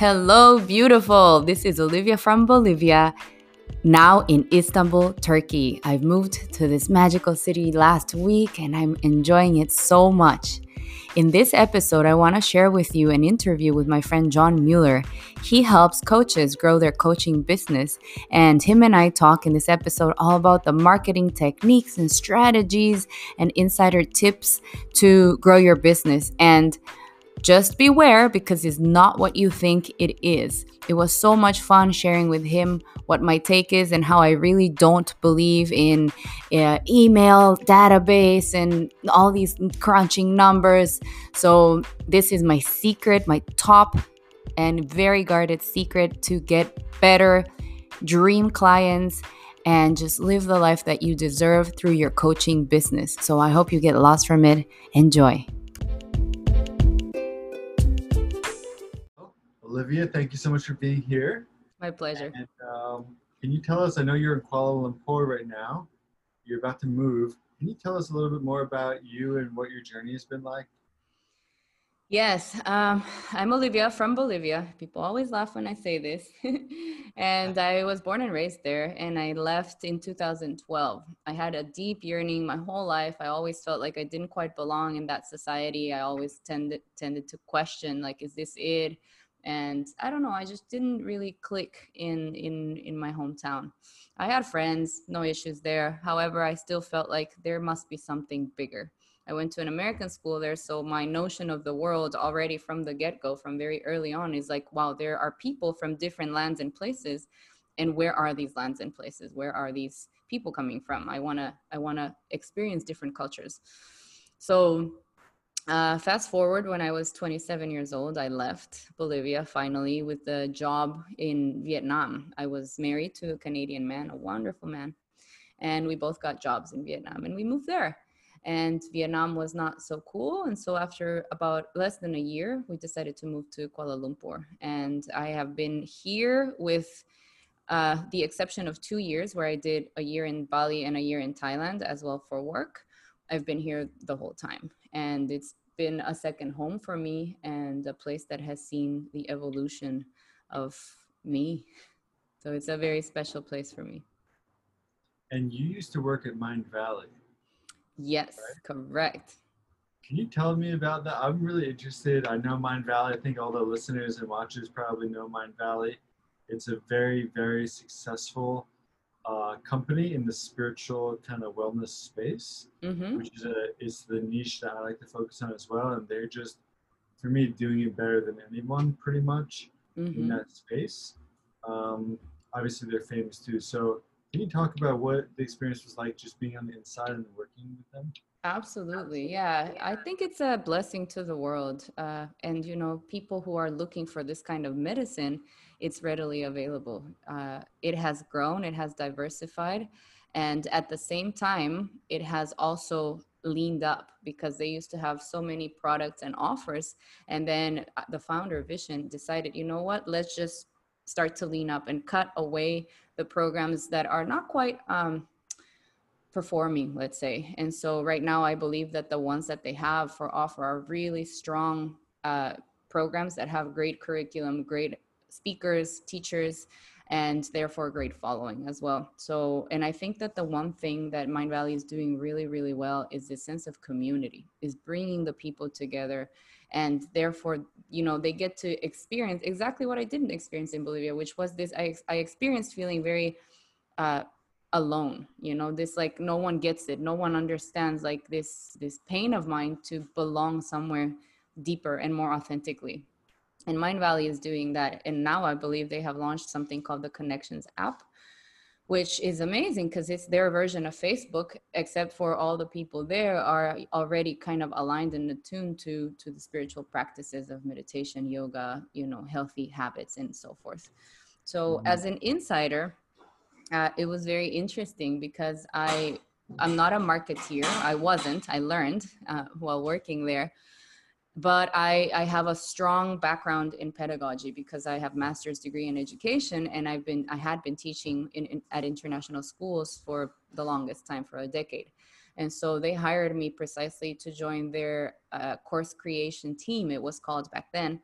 Hello, beautiful. This is Olivia from Bolivia, now in Istanbul, Turkey. I've moved to this magical city last week and I'm enjoying it so much. In this episode, I want to share with you an interview with my friend John Mueller. He helps coaches grow their coaching business, and him and I talk in this episode all about the marketing techniques and strategies and insider tips to grow your business. And just beware because it's not what you think it is. It was so much fun sharing with him what my take is and how I really don't believe in uh, email database and all these crunching numbers. So, this is my secret, my top and very guarded secret to get better dream clients and just live the life that you deserve through your coaching business. So, I hope you get lost from it. Enjoy. Olivia, thank you so much for being here. My pleasure. And um, can you tell us? I know you're in Kuala Lumpur right now. You're about to move. Can you tell us a little bit more about you and what your journey has been like? Yes, um, I'm Olivia from Bolivia. People always laugh when I say this. and I was born and raised there, and I left in 2012. I had a deep yearning my whole life. I always felt like I didn't quite belong in that society. I always tended tended to question, like, is this it? And i don't know i just didn't really click in in in my hometown. I had friends no issues there. However i still felt like there must be something bigger. I went to an american school there so my notion of the world already from the get-go from very early on is like wow there are people from different lands and places and where are these lands and places? Where are these people coming from? I want to i want to experience different cultures. So uh, fast forward when I was 27 years old, I left Bolivia finally with a job in Vietnam. I was married to a Canadian man, a wonderful man, and we both got jobs in Vietnam and we moved there. And Vietnam was not so cool. And so, after about less than a year, we decided to move to Kuala Lumpur. And I have been here with uh, the exception of two years where I did a year in Bali and a year in Thailand as well for work. I've been here the whole time. And it's been a second home for me and a place that has seen the evolution of me. So it's a very special place for me. And you used to work at Mind Valley. Yes, right? correct. Can you tell me about that? I'm really interested. I know Mind Valley. I think all the listeners and watchers probably know Mind Valley. It's a very, very successful uh, company in the spiritual kind of wellness space, mm-hmm. which is a is the niche that I like to focus on as well. And they're just, for me, doing it better than anyone, pretty much mm-hmm. in that space. Um, obviously, they're famous too. So, can you talk about what the experience was like, just being on the inside and working with them? Absolutely. Yeah. I think it's a blessing to the world. Uh, and, you know, people who are looking for this kind of medicine, it's readily available. Uh, it has grown, it has diversified. And at the same time, it has also leaned up because they used to have so many products and offers. And then uh, the founder, Vishen, decided, you know what, let's just start to lean up and cut away the programs that are not quite. Um, performing let's say and so right now i believe that the ones that they have for offer are really strong uh, programs that have great curriculum great speakers teachers and therefore a great following as well. So and i think that the one thing that Mind Valley is doing really really well is this sense of community is bringing the people together. And therefore you know they get to experience exactly what i didn't experience in bolivia which was this i, I experienced feeling very uh, alone you know this like no one gets it. No one understands like this this pain of mine to belong somewhere deeper and more authentically and Mind Valley is doing that and now i believe they have launched something called the connections app which is amazing because it's their version of facebook except for all the people there are already kind of aligned and attuned to to the spiritual practices of meditation yoga you know healthy habits and so forth so mm-hmm. as an insider uh, it was very interesting because I I'm not a marketeer. I wasn't. I learned uh, while working there, but I I have a strong background in pedagogy because I have master's degree in education and I've been I had been teaching in, in at international schools for the longest time for a decade. And so they hired me precisely to join their uh, course creation team, it was called back then.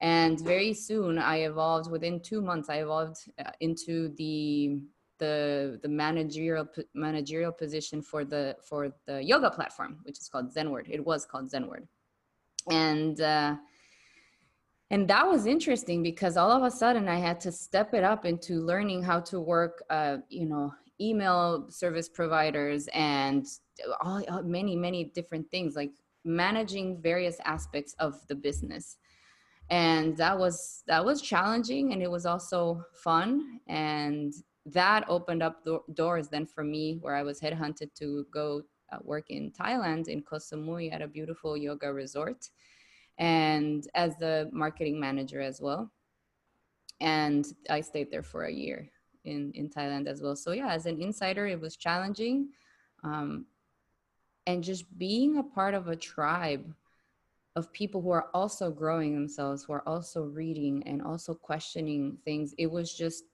And very soon i evolved within two months i evolved uh, into the the the managerial managerial position for the for the yoga platform which is called zenward it was called zenward and uh, and that was interesting because all of a sudden i had to step it up into learning how to work uh, you know email service providers and all, many many different things like managing various aspects of the business. And that was that was challenging and it was also fun. And that opened up do- doors then for me where i was headhunted to go uh, work in thailand in koh samui at a beautiful yoga resort and as the marketing manager as well. And i stayed there for a year in in thailand as well. So yeah as an insider it was challenging um, and just being a part of a tribe of people who are also growing themselves who are also reading and also questioning things it was just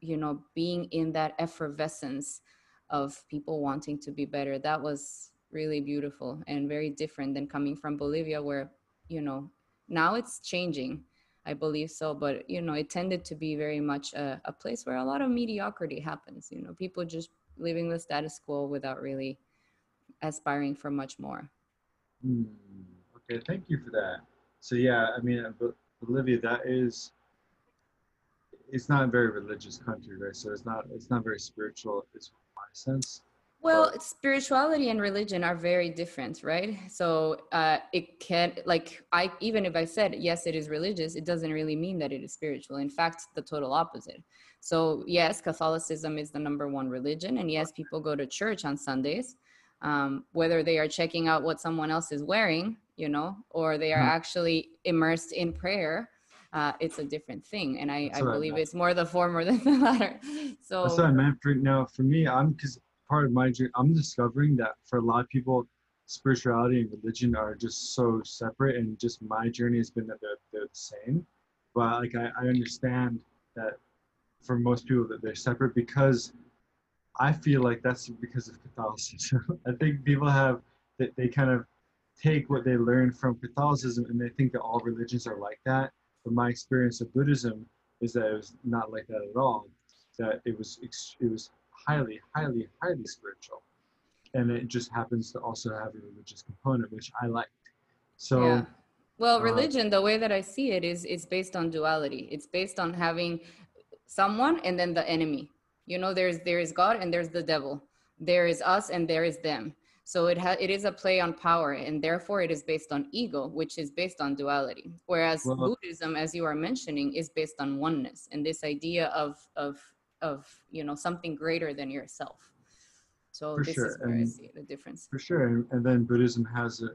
you know being in that effervescence of people wanting to be better that was really beautiful and very different than coming from bolivia where you know now it's changing i believe so but you know it tended to be very much a, a place where a lot of mediocrity happens you know people just living the status quo without really aspiring for much more mm. Okay, thank you for that. So yeah, I mean, Bolivia, that is, it's not a very religious country, right? So it's not, it's not very spiritual, my sense. Well, spirituality and religion are very different, right? So uh, it can, like, I even if I said yes, it is religious, it doesn't really mean that it is spiritual. In fact, the total opposite. So yes, Catholicism is the number one religion, and yes, people go to church on Sundays. Um, whether they are checking out what someone else is wearing you know, or they are mm-hmm. actually immersed in prayer, uh, it's a different thing. And I, I believe I it's more the former than the latter. So that's what I meant for now. For me, I'm because part of my journey, I'm discovering that for a lot of people, spirituality and religion are just so separate, and just my journey has been that they're, they're the same. But like I, I understand that for most people that they're separate because I feel like that's because of Catholicism. I think people have that they kind of take what they learn from Catholicism and they think that all religions are like that. But my experience of Buddhism is that it was not like that at all. That it was it was highly, highly, highly spiritual, and it just happens to also have a religious component, which I liked. So. Yeah. Well, uh, religion, uh, the way that I see it is, is based on duality. It's based on having someone and then the enemy. You know, there's there is God and there's the devil. There is us and there is them so it ha- it is a play on power, and therefore it is based on ego, which is based on duality. Whereas well, Buddhism, as you are mentioning, is based on oneness and this idea of of of you know something greater than yourself. So this sure. is where and I see the difference. For sure, and, and then Buddhism has a,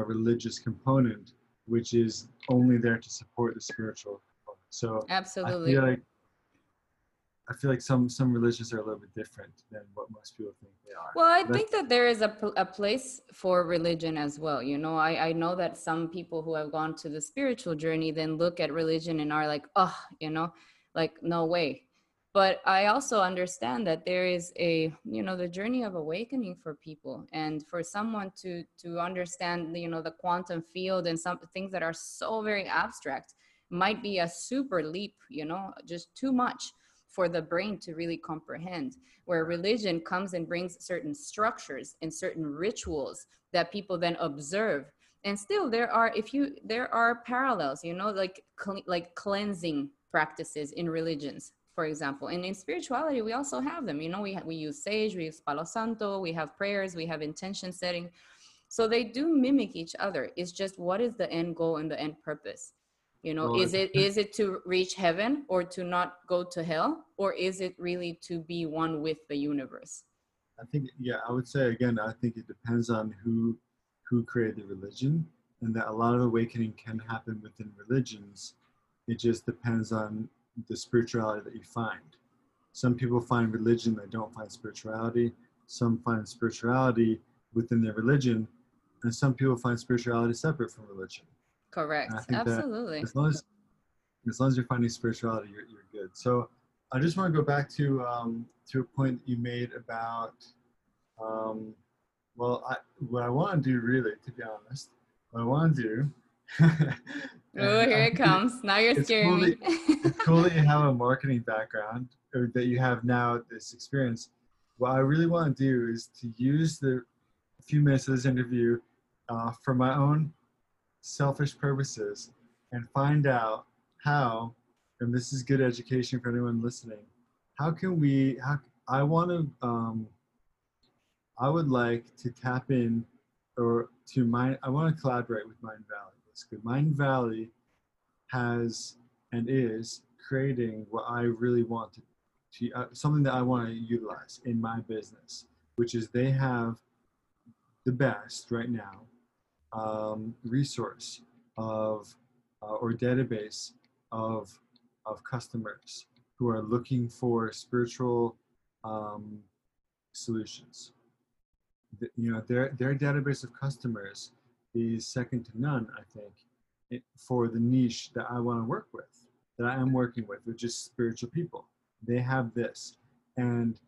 a religious component, which is only there to support the spiritual component. So absolutely. I feel like I feel like some some religions are a little bit different than what most people think they are. Well, I think that there is a, a place for religion as well. You know, I, I know that some people who have gone to the spiritual journey then look at religion and are like, oh, you know, like no way. But I also understand that there is a, you know, the journey of awakening for people, and for someone to to understand, you know, the quantum field and some things that are so very abstract might be a super leap. You know, just too much for the brain to really comprehend where religion comes and brings certain structures and certain rituals that people then observe. And still there are if you there are parallels you know like like cleansing practices in religions for example. And in spirituality we also have them. You know we we use sage we use palo santo we have prayers we have intention setting. So they do mimic each other. It's just what is the end goal and the end purpose you know well, is it is it to reach heaven or to not go to hell? Or is it really to be one with the universe? I think yeah i would say again i think it depends on who who created the religion. And that a lot of awakening can happen within religions. It just depends on the spirituality that you find. Some people find religion they don't find spirituality. Some find spirituality within their religion. And some people find spirituality separate from religion Correct. Absolutely. As long as, as long as you're finding spirituality, you're, you're good. So I just want to go back to um, to a point that you made about um, well, I, what I want to do really, to be honest, what I want to do oh, here it comes. Now you're scaring cool me. That, it's cool that you have a marketing background or that you have now this experience. What I really want to do is to use the few minutes of this interview uh, for my own selfish purposes and find out how, and this is good education for anyone listening, how can we, how, I want to, um, I would like to tap in or to mind, I want to collaborate with Mind Valley. That's good. Mind Valley has and is creating what I really want to, to uh, something that I want to utilize in my business, which is they have the best right now um, resource of uh, or database of of customers who are looking for spiritual um, solutions. The, you know, their their database of customers is second to none. I think it, for the niche that I want to work with, that I am working with, which is spiritual people. They have this, and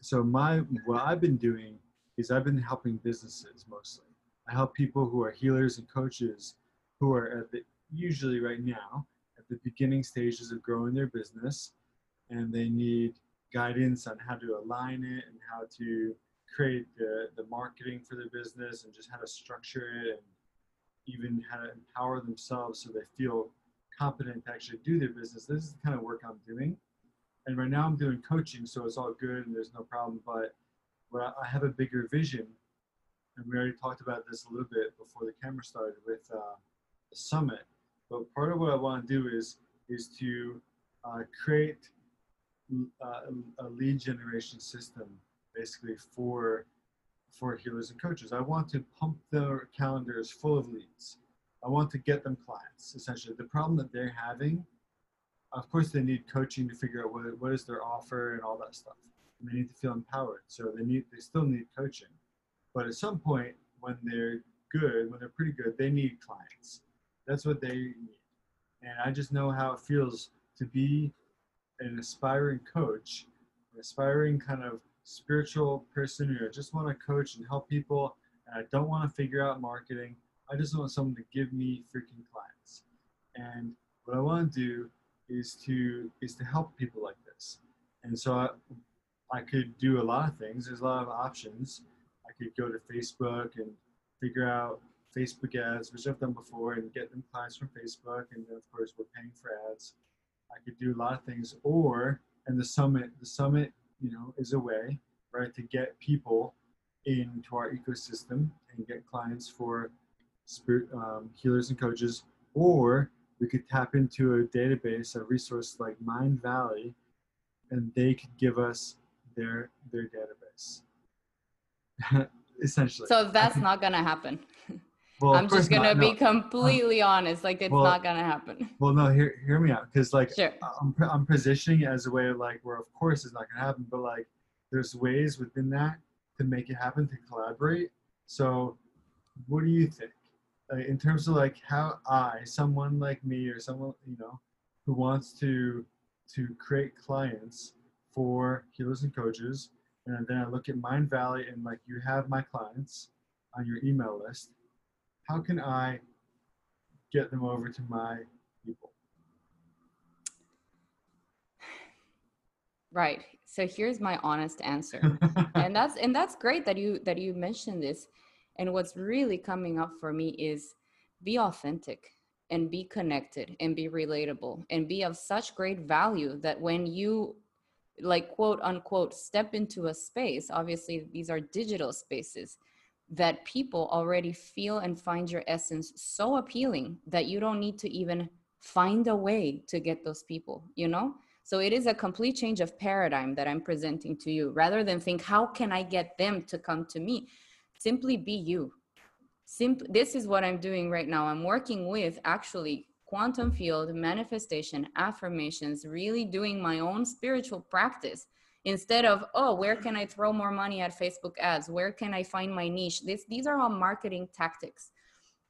so my what I've been doing is I've been helping businesses mostly. I help people who are healers and coaches who are at the usually right now at the beginning stages of growing their business and they need guidance on how to align it and how to create the, the marketing for their business and just how to structure it and even how to empower themselves so they feel competent to actually do their business. This is the kind of work I'm doing. And right now I'm doing coaching, so it's all good and there's no problem. But well, I have a bigger vision, and we already talked about this a little bit before the camera started with uh, the summit. But part of what I want to do is is to uh, create uh, a lead generation system, basically for for healers and coaches. I want to pump their calendars full of leads. I want to get them clients. Essentially, the problem that they're having, of course, they need coaching to figure out what what is their offer and all that stuff and they need to feel empowered. So they need they still need coaching. But at some point when they're good, when they're pretty good, they need clients. That's what they need. And I just know how it feels to be an aspiring coach, an aspiring kind of spiritual person who I just want to coach and help people and I don't want to figure out marketing. I just want someone to give me freaking clients. And what I want to do is to is to help people like this. And so I, I could do a lot of things. There's a lot of options. I could go to Facebook and figure out Facebook ads, which I've done before, and get them clients from Facebook. And then, of course, we're paying for ads. I could do a lot of things. Or, and the summit, the summit, you know, is a way, right, to get people into our ecosystem and get clients for spirit um, healers and coaches. Or we could tap into a database, a resource like Mind Valley, and they could give us their their database essentially. So that's not gonna happen well, i'm just gonna not, be completely um, honest like it's well, not gonna happen. well no hear, hear me out because like sure. I'm, I'm positioning it as a way of like where of course it's not gonna happen but like there's ways within that to make it happen to collaborate. So what do you think? Like, in terms of like how i someone like me or someone you know who wants to to create clients for healers and coaches. And then I look at Mind Valley and like you have my clients on your email list. How can I get them over to my people? Right. So here's my honest answer. and that's and that's great that you that you mentioned this. And what's really coming up for me is be authentic and be connected and be relatable and be of such great value that when you like quote unquote step into a space obviously these are digital spaces that people already feel and find your essence so appealing that you don't need to even find a way to get those people you know? So it is a complete change of paradigm that i'm presenting to you rather than think how can i get them to come to me? Simply be you. Simply this is what i'm doing right now. I'm working with actually quantum field, manifestation, affirmations, really doing my own spiritual practice instead of, oh, where can I throw more money at Facebook ads? Where can I find my niche? This, these are all marketing tactics.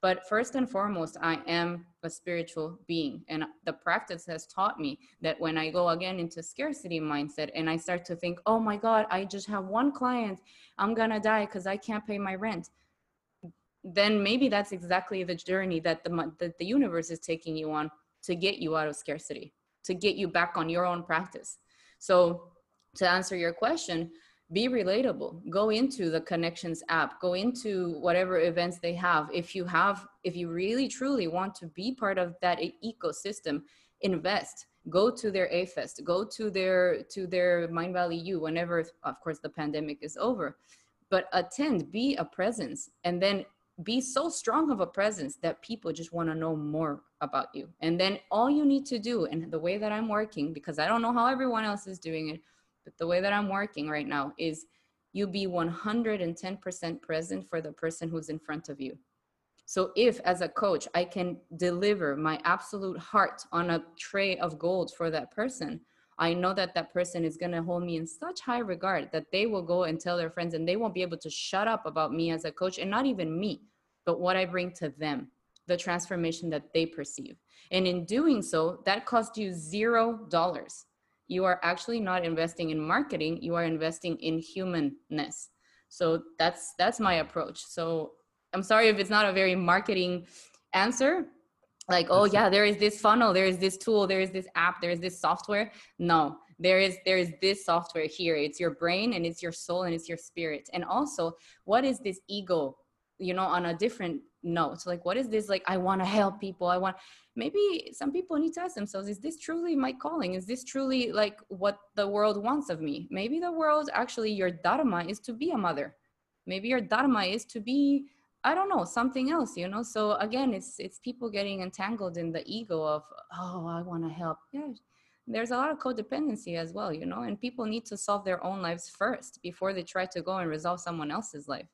But first and foremost, I am a spiritual being. And the practice has taught me that when I go again into scarcity mindset and I start to think, oh my God, I just have one client, I'm gonna die because I can't pay my rent then maybe that's exactly the journey that the, that the universe is taking you on to get you out of scarcity, to get you back on your own practice. So, to answer your question, be relatable. Go into the Connections app, go into whatever events they have. If you have, if you really truly want to be part of that ecosystem, invest. Go to their A Fest, go to their to their Mindvalley U whenever, of course, the pandemic is over. But attend, be a presence, and then be so strong of a presence that people just want to know more about you. And then all you need to do, and the way that I'm working, because I don't know how everyone else is doing it, but the way that I'm working right now is you be 110% present for the person who's in front of you. So if as a coach, I can deliver my absolute heart on a tray of gold for that person, I know that that person is going to hold me in such high regard that they will go and tell their friends and they won't be able to shut up about me as a coach and not even me, but what I bring to them, the transformation that they perceive. And in doing so, that cost you zero dollars. You are actually not investing in marketing, you are investing in humanness. So that's that's my approach. So I'm sorry if it's not a very marketing answer, like oh yeah there is this funnel there is this tool there is this app there is this software. No there is there is this software here. It's your brain and it's your soul and it's your spirit. And also what is this ego you know on a different note? Like what is this like i want to help people i want maybe some people need to ask themselves is this truly my calling? Is this truly like what the world wants of me? Maybe the world actually your dharma is to be a mother. Maybe your dharma is to be I don't know something else, you know. So again, it's it's people getting entangled in the ego of oh, I want to help. Yeah, there's a lot of codependency as well, you know. And people need to solve their own lives first before they try to go and resolve someone else's life.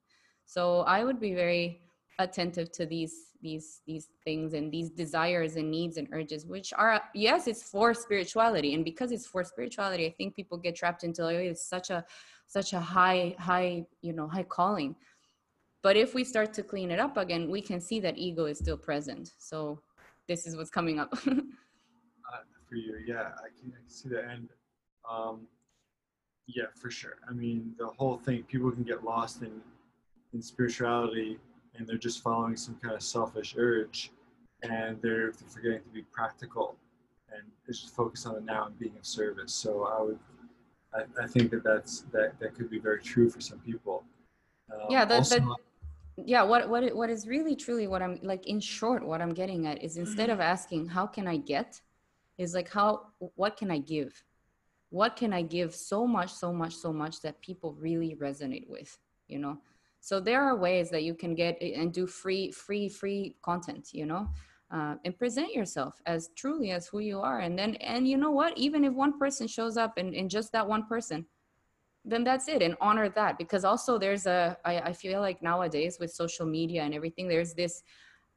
So I would be very attentive to these these these things and these desires and needs and urges which are yes it's for spirituality and because it's for spirituality i think people get trapped into like, it's such a such a high high you know high calling but if we start to clean it up again, we can see that ego is still present. So this is what's coming up. uh, for you, yeah, I can, I can see the end. Um, yeah, for sure. I mean, the whole thing, people can get lost in, in spirituality and they're just following some kind of selfish urge and they're forgetting to be practical and just focus on the now and being of service. So I would, I, I think that that's, that, that could be very true for some people. Um, yeah, that, also, that yeah what what what is really truly what i'm like in short what i'm getting at is instead of asking how can i get? is like how what can i give? What can i give so much so much so much that people really resonate with you know? So there are ways that you can get and do free free free content you know? Uh, and present yourself as truly as who you are and then and you know what? Even if one person shows up and, and just that one person then that's it and honor that because also there's a I, I feel like nowadays with social media and everything there's this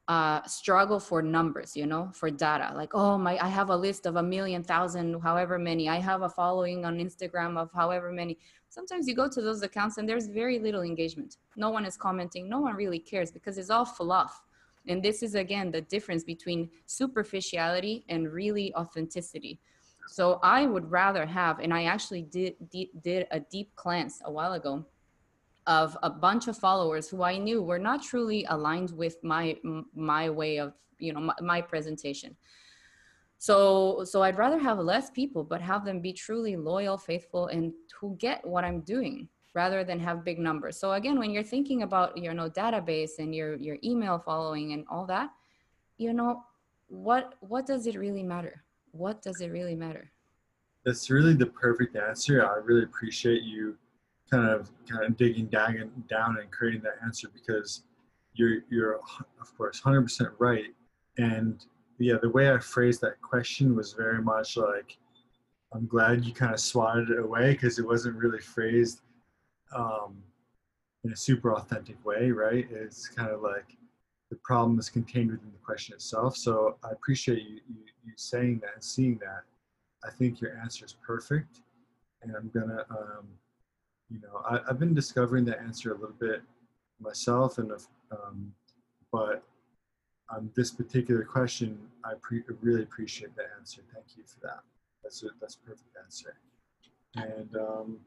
uh, struggle for numbers you know for data like oh my i have a list of a million thousand however many i have a following on instagram of however many. Sometimes you go to those accounts and there's very little engagement. No one is commenting no one really cares because it's all fluff. And this is again the difference between superficiality and really authenticity so I would rather have, and I actually did, did, did a deep cleanse a while ago of a bunch of followers who I knew were not truly aligned with my my way of you know my, my, presentation. So so I'd rather have less people, but have them be truly loyal, faithful, and who get what I'm doing rather than have big numbers. So again, when you're thinking about you know database and your your email following and all that, you know what what does it really matter? What does it really matter? That's really the perfect answer. I really appreciate you kind of kind of digging down, down and creating that answer because you're you're of course 100% right. And yeah, the way I phrased that question was very much like I'm glad you kind of swatted it away because it wasn't really phrased um, in a super authentic way, right? It's kind of like the problem is contained within the question itself. So I appreciate you, you, you saying that and seeing that. I think your answer is perfect. And I'm gonna, um, you know, I, have been discovering the answer a little bit myself, and um, but on this particular question, I really appreciate the answer. Thank you for that. That's a that's a perfect answer. And um,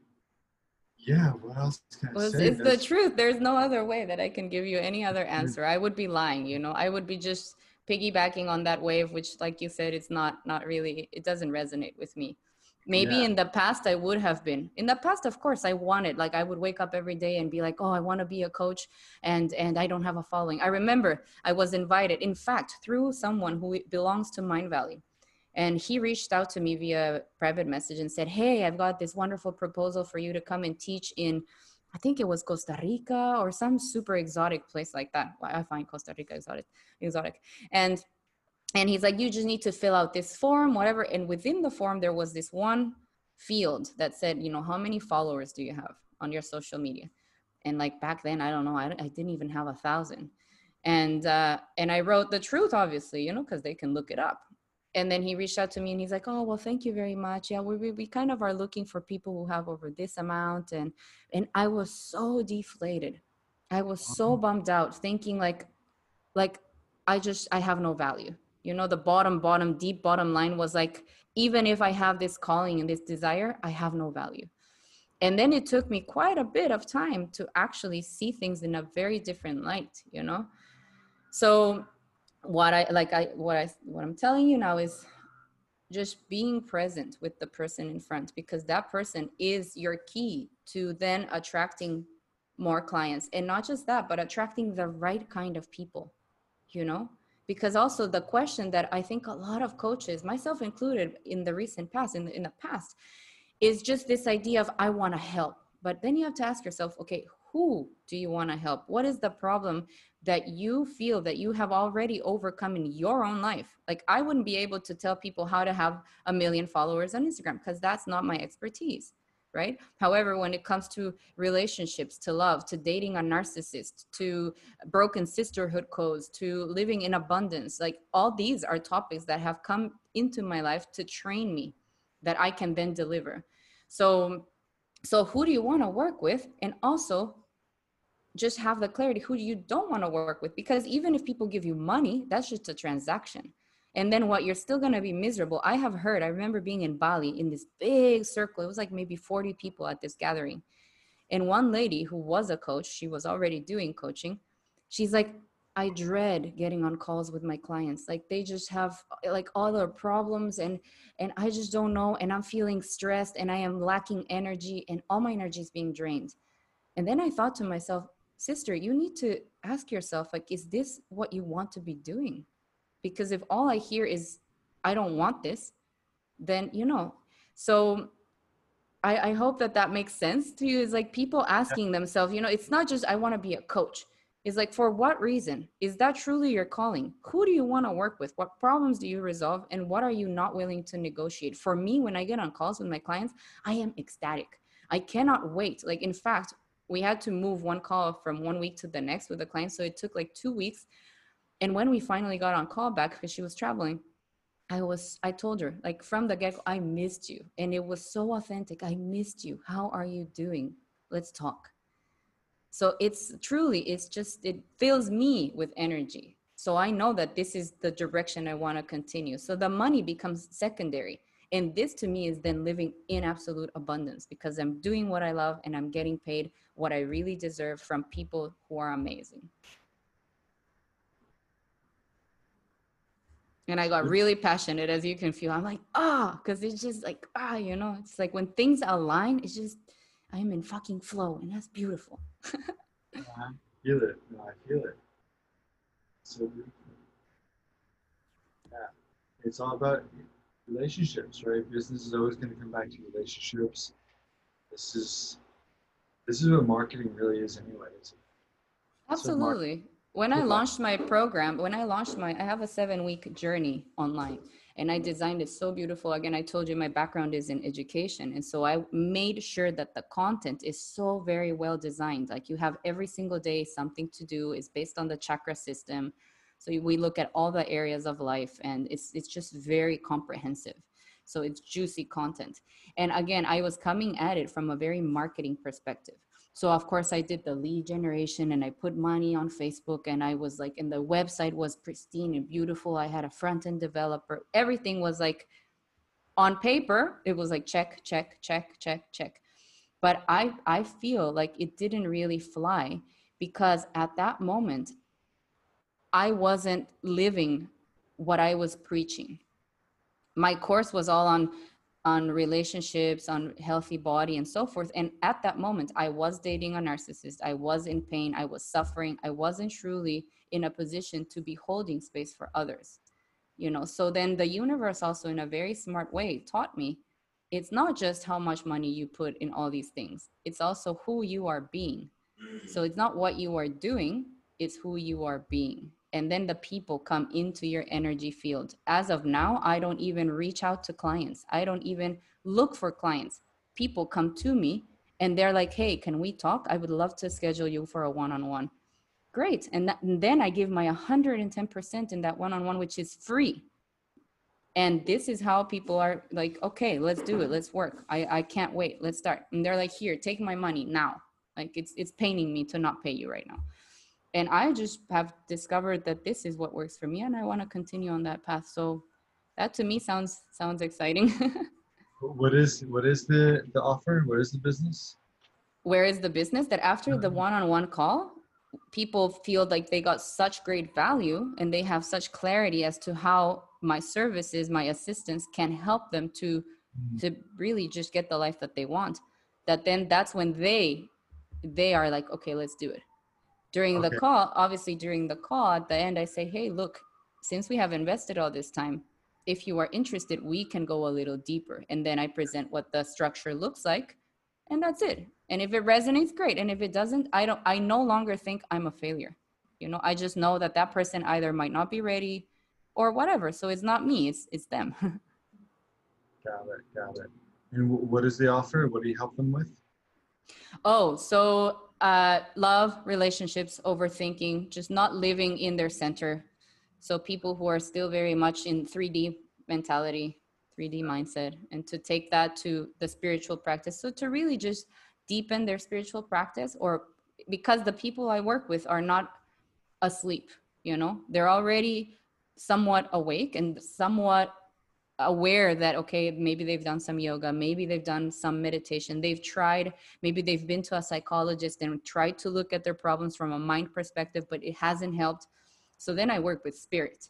yeah, what else can Well, it's, say? it's the truth. There's no other way that I can give you any other answer. I would be lying, you know. I would be just piggybacking on that wave, which, like you said, it's not not really. It doesn't resonate with me. Maybe Yeah. in the past I would have been. In the past, of course, I wanted. Like I would wake up every day and be like, "Oh, I want to be a coach," and and I don't have a following. I remember I was invited, in fact, through someone who belongs to Mind Valley and he reached out to me via private message and said hey i've got this wonderful proposal for you to come and teach in i think it was costa rica or some super exotic place like that. I find costa rica exotic exotic. And and he's like you just need to fill out this form whatever. And within the form there was this one field that said you know how many followers do you have on your social media? And like back then i don't know i, I didn't even have a thousand. And uh and i wrote the truth obviously you know because they can look it up and then he reached out to me and he's like oh well thank you very much. Yeah we, we, we kind of are looking for people who have over this amount and and i was so deflated. I was so bummed out thinking like like i just i have no value. You know the bottom bottom deep bottom line was like even if i have this calling and this desire i have no value. And then it took me quite a bit of time to actually see things in a very different light you know? So what i like i what i what i'm telling you now is just being present with the person in front because that person is your key to then attracting more clients. And not just that but attracting the right kind of people you know? Because also the question that i think a lot of coaches myself included in the recent past in the, in the past is just this idea of i want to help. But then you have to ask yourself okay who do you want to help? What is the problem that you feel that you have already overcome in your own life? Like i wouldn't be able to tell people how to have a million followers on instagram because that's not my expertise right? However when it comes to relationships to love to dating a narcissist to broken sisterhood codes to living in abundance like all these are topics that have come into my life to train me that i can then deliver. So so who do you want to work with? And also just have the clarity who you don't want to work with because even if people give you money that's just a transaction. And then what you're still going to be miserable. I have heard i remember being in bali in this big circle it was like maybe 40 people at this gathering. And one lady who was a coach she was already doing coaching she's like i dread getting on calls with my clients like they just have like all their problems and and i just don't know and i'm feeling stressed and i am lacking energy and all my energy is being drained. And then i thought to myself sister you need to ask yourself like is this what you want to be doing? Because if all i hear is i don't want this then you know. So i i hope that that makes sense to you. Is like people asking themselves you know it's not just i want to be a coach. It's like for what reason? Is that truly your calling? Who do you want to work with? What problems do you resolve? And what are you not willing to negotiate? For me when i get on calls with my clients i am ecstatic. I cannot wait. Like in fact we had to move one call from one week to the next with the client. So it took like two weeks. And when we finally got on call back because she was traveling, I was, I told her, like from the get go, I missed you. And it was so authentic. I missed you. How are you doing? Let's talk. So it's truly, it's just, it fills me with energy. So I know that this is the direction I want to continue. So the money becomes secondary. And this to me is then living in absolute abundance because I'm doing what I love and I'm getting paid what I really deserve from people who are amazing. And I got really passionate, as you can feel. I'm like, ah, because it's just like, ah, you know, it's like when things align, it's just, I'm in fucking flow, and that's beautiful. I feel it. No, I feel it. So beautiful. Yeah. It's all about relationships, right? Business is always going to come back to relationships. This is this is what marketing really is anyway. Absolutely. When I launched my program, when I launched my, I have a seven week journey online and I designed it so beautiful. Again, I told you my background is in education. And so I made sure that the content is so very well designed. Like you have every single day something to do, is based on the chakra system. So we look at all the areas of life and it's, it's just very comprehensive. So it's juicy content. And again, I was coming at it from a very marketing perspective. So of course I did the lead generation and I put money on Facebook and I was like, and the website was pristine and beautiful. I had a front end developer. Everything was like on paper. It was like check, check, check, check, check. but i i feel like it didn't really fly because at that moment i wasn't living what i was preaching. My course was all on on relationships on healthy body and so forth. And at that moment i was dating a narcissist. I was in pain. I was suffering. I wasn't truly in a position to be holding space for others you know? So then the universe also in a very smart way taught me it's not just how much money you put in all these things. It's also who you are being. Mm-hmm. So it's not what you are doing it's who you are being and then the people come into your energy field. As of now i don't even reach out to clients. I don't even look for clients. People come to me and they're like hey can we talk? I would love to schedule you for a one-on-one. Great. And, that, and then i give my 110% in that one-on-one which is free. And this is how people are like okay let's do it. Let's work. I i can't wait. Let's start. And they're like here take my money now. Like it's it's paining me to not pay you right now and i just have discovered that this is what works for me and i want to continue on that path. So that to me sounds sounds exciting. What is what is the the offer? Where is the business? Where is the business? That after the one-on-one call people feel like they got such great value and they have such clarity as to how my services my assistance can help them to Mm-hmm. to really just get the life that they want. That then that's when they they are like okay let's do it during Okay. the call obviously during the call at the end i say hey look since we have invested all this time if you are interested we can go a little deeper. And then i present what the structure looks like and that's it. And if it resonates great. And if it doesn't i don't i no longer think i'm a failure. You know i just know that that person either might not be ready or whatever. So it's not me it's it's them. Got it got it. And wh- what is the offer? What do you help them with? Oh so uh love relationships overthinking just not living in their center. So people who are still very much in 3d mentality 3d mindset and to take that to the spiritual practice. So to really just deepen their spiritual practice or because the people i work with are not asleep you know? They're already somewhat awake and somewhat aware that okay maybe they've done some yoga maybe they've done some meditation they've tried maybe they've been to a psychologist and tried to look at their problems from a mind perspective but it hasn't helped. So then i work with spirit.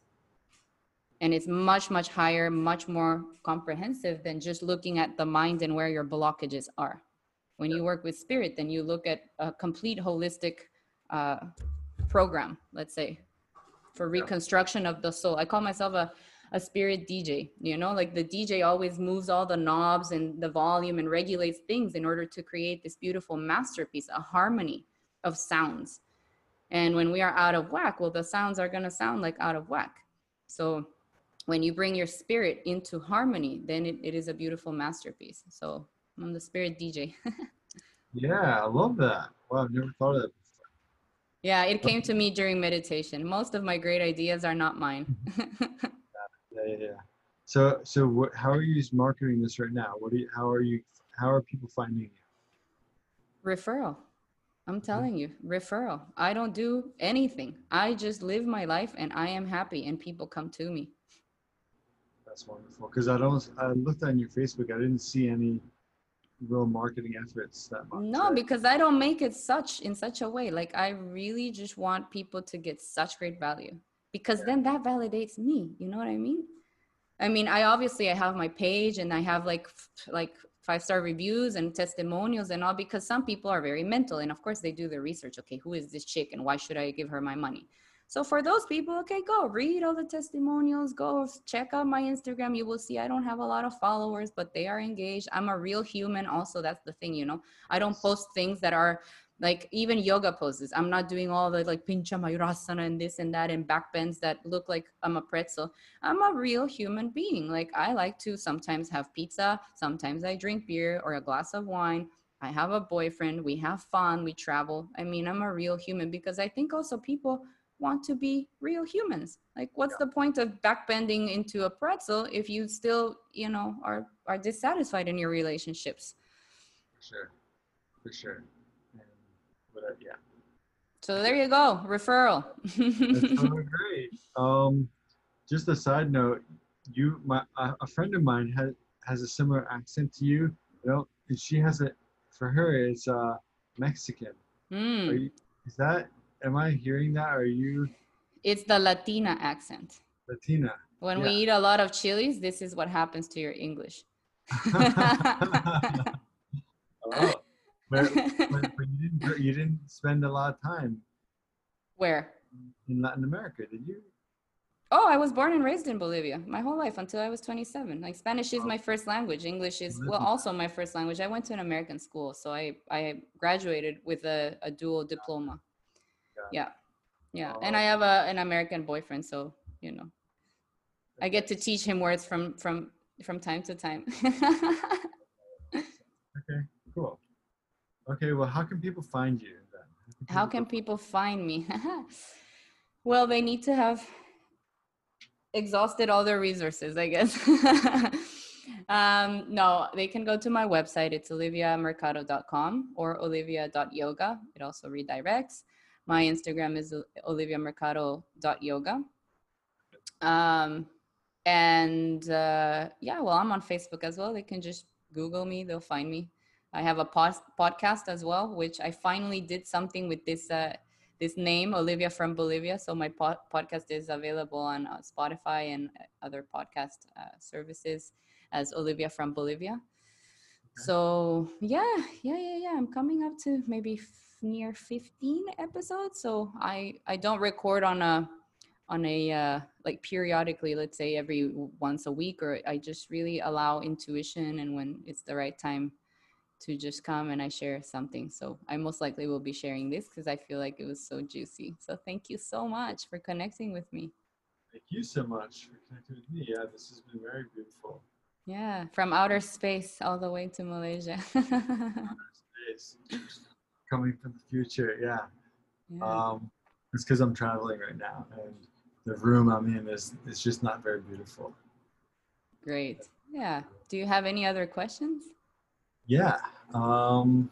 And it's much much higher much more comprehensive than just looking at the mind and where your blockages are. When you work with spirit then you look at a complete holistic uh, program let's say for reconstruction of the soul. I call myself a a spirit DJ, you know, like the DJ always moves all the knobs and the volume and regulates things in order to create this beautiful masterpiece, a harmony of sounds. And when we are out of whack, well, the sounds are going to sound like out of whack. So when you bring your spirit into harmony, then it, it is a beautiful masterpiece. So I'm the spirit DJ. yeah i love that wow i've never thought of that before yeah, it came to me during meditation. Most of my great ideas are not mine. yeah yeah, yeah. so so what how are you marketing this right now what do you how are you how are people finding you referral i'm mm-hmm. telling you referral i don't do anything i just live my life and i am happy and people come to me That's wonderful. Because I don't. I looked on your Facebook. I didn't see any real marketing efforts that much. no right? because i don't make it such in such a way like i really just want people to get such great value because then that validates me you know what i mean? I mean i obviously i have my page and i have like like five star reviews and testimonials and all because some people are very mental and of course they do their research. Okay who is this chick and why should i give her my money? So for those people okay go read all the testimonials go check out my instagram. You will see i don't have a lot of followers but they are engaged. I'm a real human also that's the thing you know? I don't post things that are like even yoga poses. I'm not doing all the like pincha mayurasana and this and that and back bends that look like i'm a pretzel. I'm a real human being. Like i like to sometimes have pizza sometimes i drink beer or a glass of wine. I have a boyfriend. We have fun. We travel. I mean i'm a real human because i think also people want to be real humans. Like what's the point of backbending into a pretzel if you still you know are are dissatisfied in your relationships? For sure. For sure. Yeah. so there you go referral That's so great. Um, just a side note, you, my, a friend of mine has has a similar accent to you. You know, and she has a for her it's uh, Mexican. Mm. Are you, is that? Am I hearing that? Are you It's the Latina accent. Latina? When we eat a lot of chilies, this is what happens to your English. oh, but, but, but you didn't you didn't spend a lot of time Where? in Latin America, did you? Oh, I was born and raised in Bolivia my whole life until I was 27. Like Spanish is Oh. my first language. English is well also my first language. I went to an American school, so I I graduated with a, a dual diploma. Yeah. Yeah. Oh. And I have a, an American boyfriend, so you know. I get to teach him words from from from time to time. Okay, cool. Okay, well, how can people find you then? How can people find me? well, they need to have exhausted all their resources, I guess. um, no, they can go to my website. It's oliviamercado.com or olivia.yoga. It also redirects. My Instagram is oliviamercado.yoga. Um, and uh, yeah, well, I'm on Facebook as well. They can just Google me, they'll find me. I have a pod- podcast as well, which I finally did something with this uh, this name, Olivia from Bolivia. So my pod- podcast is available on uh, Spotify and other podcast uh, services as Olivia from Bolivia. So yeah, yeah, yeah, yeah. I'm coming up to maybe f- near 15 episodes. So I I don't record on a on a uh, like periodically let's say every once a week or i just really allow intuition and when it's the right time to just come and i share something so i most likely will be sharing this because i feel like it was so juicy so thank you so much for connecting with me Thank you so much for connecting with me. Yeah, this has been very beautiful. yeah from outer space all the way to malaysia coming from the future. Yeah. yeah. Um, it's because I'm traveling right now, and the room I'm in is is just not very beautiful. great yeah do you have any other questions Yeah. Um,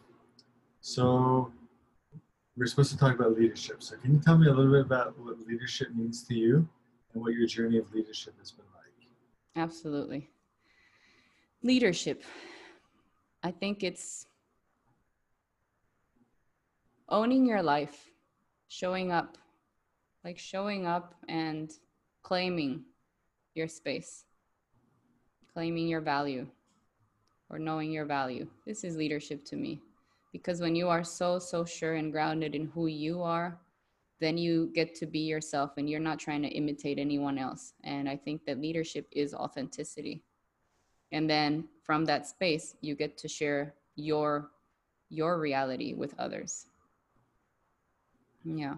so we're supposed to talk about leadership. So can you tell me a little bit about what leadership means to you and what your journey of leadership has been like? Absolutely. Leadership. I think it's owning your life, showing up, like showing up and claiming your space, claiming your value, or knowing your value. This is leadership to me. Because when you are so, so sure and grounded in who you are, then you get to be yourself and you're not trying to imitate anyone else. And I think that leadership is authenticity. And then from that space, you get to share your your reality with others. Yeah.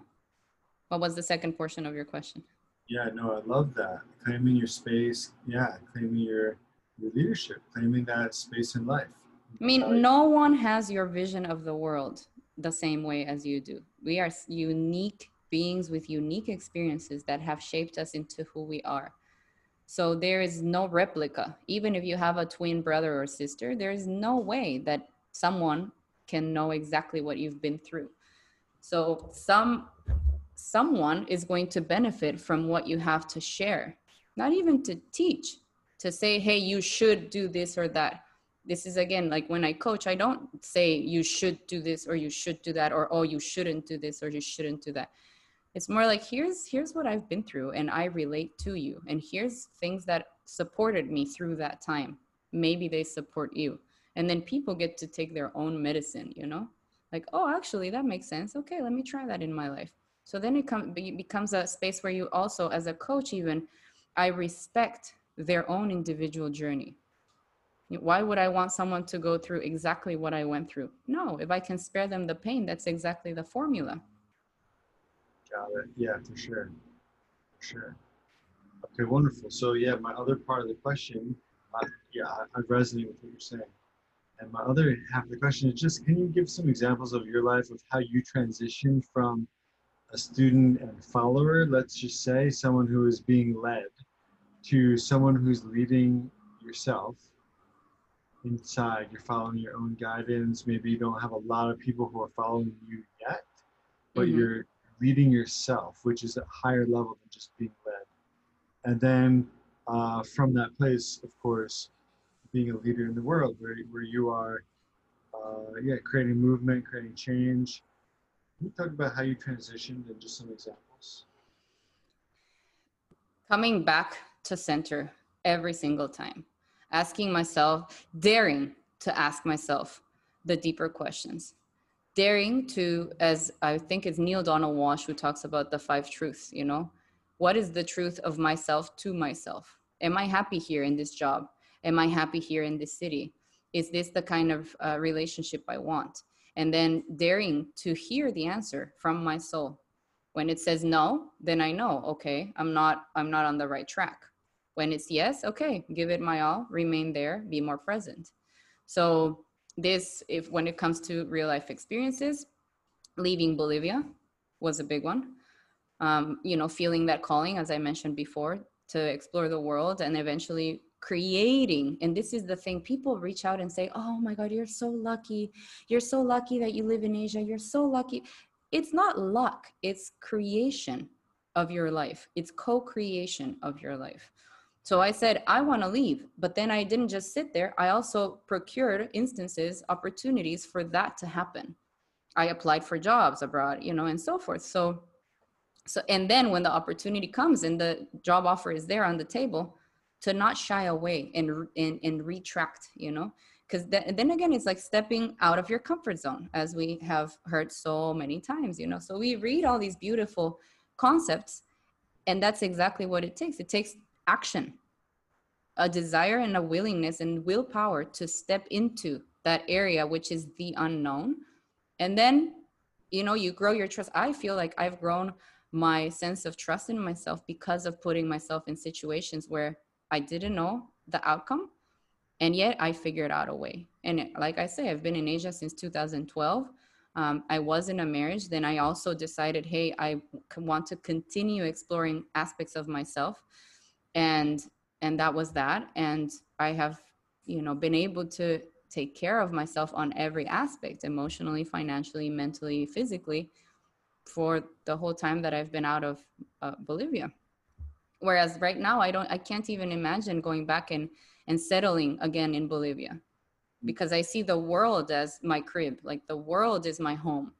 What was the second portion of your question? Yeah, no, I love that. Claiming your space. Yeah, claiming your your leadership, claiming that space in life. I mean, no one has your vision of the world the same way as you do. We are unique beings with unique experiences that have shaped us into who we are. So there is no replica. Even if you have a twin brother or sister, there is no way that someone can know exactly what you've been through. So some someone is going to benefit from what you have to share, not even to teach, to say, hey, you should do this or that. This is again like when i coach i don't say you should do this or you should do that or oh you shouldn't do this or you shouldn't do that. It's more like here's here's what i've been through and i relate to you and here's things that supported me through that time. Maybe they support you. And then people get to take their own medicine you know? Like oh actually that makes sense. Okay let me try that in my life. So then it come, be- becomes a space where you also as a coach even i respect their own individual journey why would I want someone to go through exactly what I went through? No, if I can spare them the pain, that's exactly the formula. Got it. Yeah, for sure. For sure. Okay, wonderful. So yeah, my other part of the question, uh, yeah, I, I resonate with what you're saying. And my other half of the question is just, can you give some examples of your life of how you transitioned from a student and follower, let's just say, someone who is being led, to someone who's leading yourself inside? You're following your own guidance. Maybe you don't have a lot of people who are following you yet, but Mhm. you're leading yourself, which is a higher level than just being led. And then uh, from that place, of course, being a leader in the world where, where you are uh, yeah, creating movement, creating change. Can you talk about how you transitioned and just some examples? Coming back to center every single time, asking myself, daring to ask myself the deeper questions, daring to, as I think it's Neale Donald Walsch who talks about the five truths, you know, what is the truth of myself to myself? Am I happy here in this job? Am I happy here in this city? Is this the kind of uh, relationship I want? And then daring to hear the answer from my soul. When it says no, then I know, okay, I'm not, I'm not on the right track. When it's yes, okay, give it my all, remain there, be more present. So this, if when it comes to real life experiences, leaving Bolivia was a big one. Um, you know, feeling that calling, as I mentioned before, to explore the world and eventually creating. And this is the thing people reach out and say oh my god you're so lucky. You're so lucky that you live in asia. You're so lucky. It's not luck it's creation of your life. It's co-creation of your life so i said i want to leave but then i didn't just sit there i also procured instances opportunities for that to happen. I applied for jobs abroad you know and so forth. So so and then when the opportunity comes and the job offer is there on the table to not shy away and and, and retract you know? Because th- then again it's like stepping out of your comfort zone as we have heard so many times you know? So we read all these beautiful concepts and that's exactly what it takes. It takes action a desire and a willingness and willpower to step into that area which is the unknown and then you know you grow your trust i feel like i've grown my sense of trust in myself because of putting myself in situations where I didn't know the outcome, and yet I figured out a way. And like I say, I've been in Asia since 2012. Um, I was in a marriage. Then I also decided, hey, I want to continue exploring aspects of myself, and and that was that. And I have, you know, been able to take care of myself on every aspect, emotionally, financially, mentally, physically, for the whole time that I've been out of uh, Bolivia. Whereas right now i don't i can't even imagine going back and and settling again in bolivia. Because i see the world as my crib like the world is my home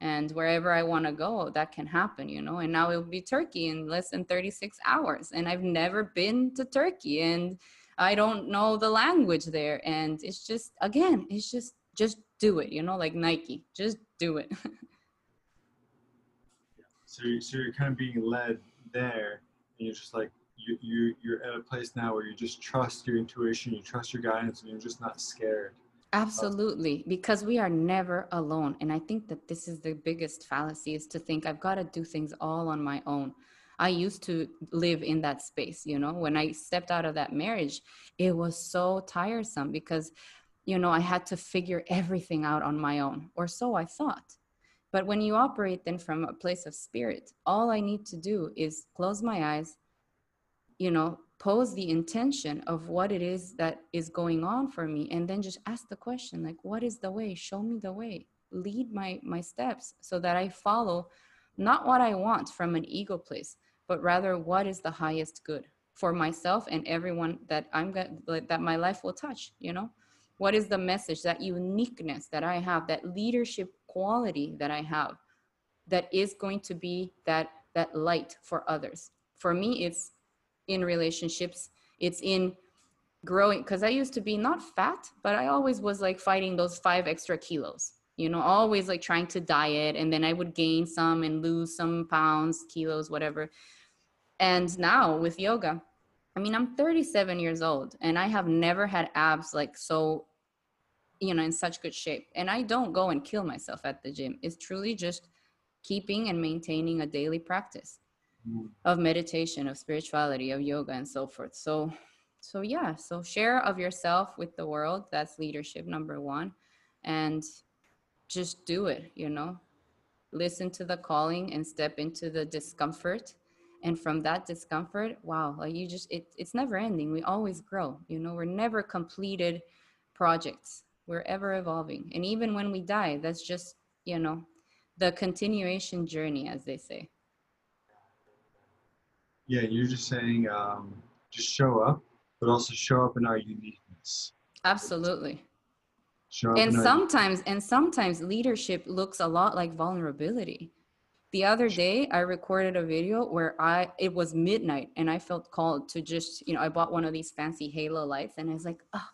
and wherever i want to go that can happen you know and now it will be turkey in less than 36 hours and i've never been to turkey and i don't know the language there and it's just again it's just just do it you know like nike just do it. So, so you're kind of being led there and you're just like you, you you're at a place now where you just trust your intuition you trust your guidance and you're just not scared absolutely because we are never alone and i think that this is the biggest fallacy is to think i've got to do things all on my own. I used to live in that space you know? When i stepped out of that marriage it was so tiresome because you know i had to figure everything out on my own or so i thought. But when you operate then from a place of spirit, all I need to do is close my eyes, you know, pose the intention of what it is that is going on for me, and then just ask the question like, what is the way? Show me the way. Lead my my steps so that I follow not what I want from an ego place, but rather what is the highest good for myself and everyone that I'm going that my life will touch, you know? What is the message, that uniqueness that I have, that leadership quality that I have that is going to be that that light for others. For me, it's in relationships, it's in growing because I used to be not fat, but I always was like fighting those five extra kilos. You know, always like trying to diet and then I would gain some and lose some pounds, kilos, whatever. And now with yoga, I mean, I'm 37 years old and I have never had abs like so you know in such good shape and i don't go and kill myself at the gym it's truly just keeping and maintaining a daily practice. Of meditation of spirituality of yoga and so forth. So so yeah so share of yourself with the world. That's leadership number one. And just do it you know? Listen to the calling and step into the discomfort. And from that discomfort wow like you just it, it's never ending. We always grow you know? We're never completed projects. We're ever evolving. And even when we die that's just you know the continuation journey as they say yeah you're just saying um, just show up but also show up in our uniqueness. Absolutely. Show up and sometimes and sometimes leadership looks a lot like vulnerability. The other day i recorded a video where i it was midnight and i felt called to just you know i bought one of these fancy halo lights and i was like oh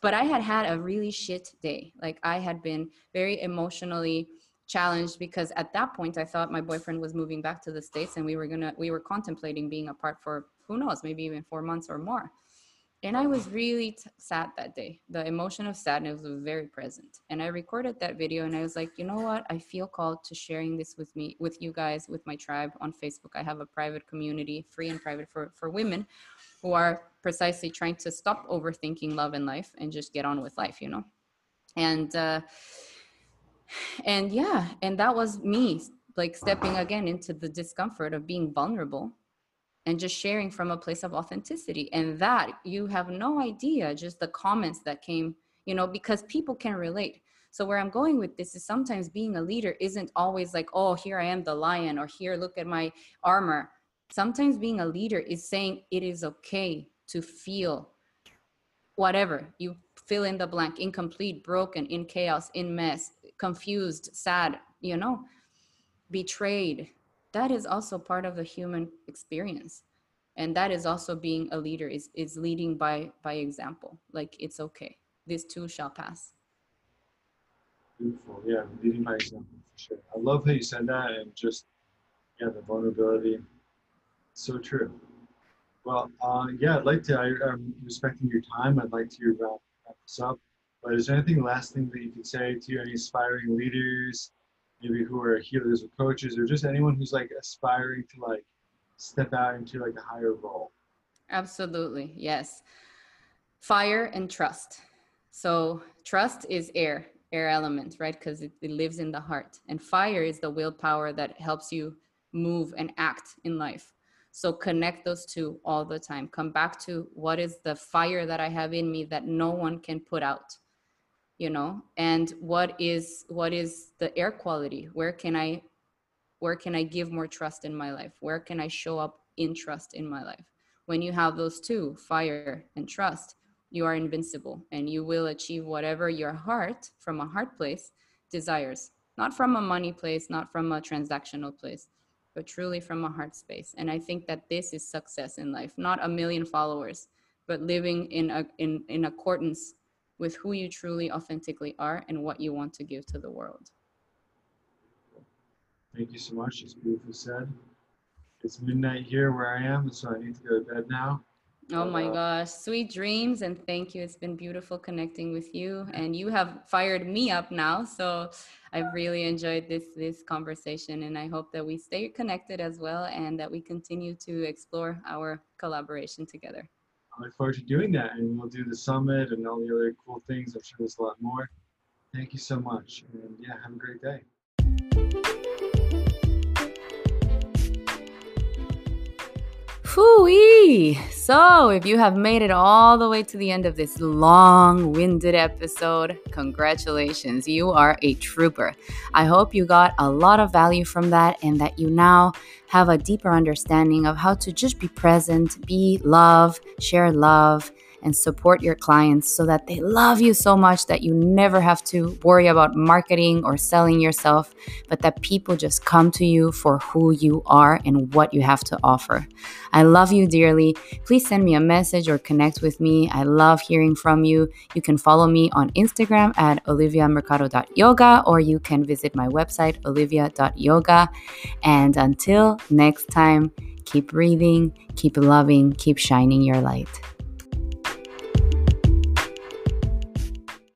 but i had had a really shit day. Like i had been very emotionally challenged because at that point i thought my boyfriend was moving back to the states and we were gonna we were contemplating being apart for who knows maybe even four months or more. And i was really t- sad that day. The emotion of sadness was very present. And i recorded that video and i was like you know what? I feel called to sharing this with me with you guys with my tribe on facebook. I have a private community free and private for for women who are precisely trying to stop overthinking love and life and just get on with life you know? And uh and yeah and that was me like stepping again into the discomfort of being vulnerable and just sharing from a place of authenticity. And that you have no idea just the comments that came you know because people can relate. So where i'm going with this is sometimes being a leader isn't always like oh here i am the lion or here look at my armor. Sometimes being a leader is saying it is okay to feel whatever you fill in the blank incomplete broken in chaos in mess confused sad you know betrayed. That is also part of the human experience. And that is also being a leader is is leading by by example. Like it's okay. This too shall pass. Beautiful. Yeah leading by example for sure. I love how you said that and just yeah the vulnerability. So true. Well uh, yeah i'd like to I, i'm respecting your time. I'd like to wrap, this up but is there anything last thing that you can say to any aspiring leaders? Maybe who are healers or coaches or just anyone who's like aspiring to like step out into like a higher role? Absolutely yes. Fire and trust. So trust is air air element right? Because it, it lives in the heart. And fire is the willpower that helps you move and act in life so connect those two all the time. Come back to what is the fire that i have in me that no one can put out you know? And what is what is the air quality? Where can i where can i give more trust in my life? Where can i show up in trust in my life? When you have those two fire and trust you are invincible and you will achieve whatever your heart from a heart place desires. Not from a money place not from a transactional place but truly from a heart space and i think that this is success in life not a million followers but living in a, in in accordance with who you truly authentically are and what you want to give to the world. Thank you so much. It's beautifully said. It's midnight here where I am, so I need to go to bed now. Oh my uh, gosh, sweet dreams and thank you. It's been beautiful connecting with you and you have fired me up now. So I've really enjoyed this this conversation and I hope that we stay connected as well and that we continue to explore our collaboration together. I look forward to doing that, and we'll do the summit and all the other cool things. I'm sure there's a lot more. Thank you so much, and yeah, have a great day. Phooey! So, if you have made it all the way to the end of this long winded episode, congratulations. You are a trooper. I hope you got a lot of value from that and that you now have a deeper understanding of how to just be present, be love, share love and support your clients so that they love you so much that you never have to worry about marketing or selling yourself, but that people just come to you for who you are and what you have to offer. I love you dearly. Please send me a message or connect with me. I love hearing from you. You can follow me on Instagram at oliviamercado.yoga or you can visit my website, olivia.yoga. And until next time, keep breathing, keep loving, keep shining your light.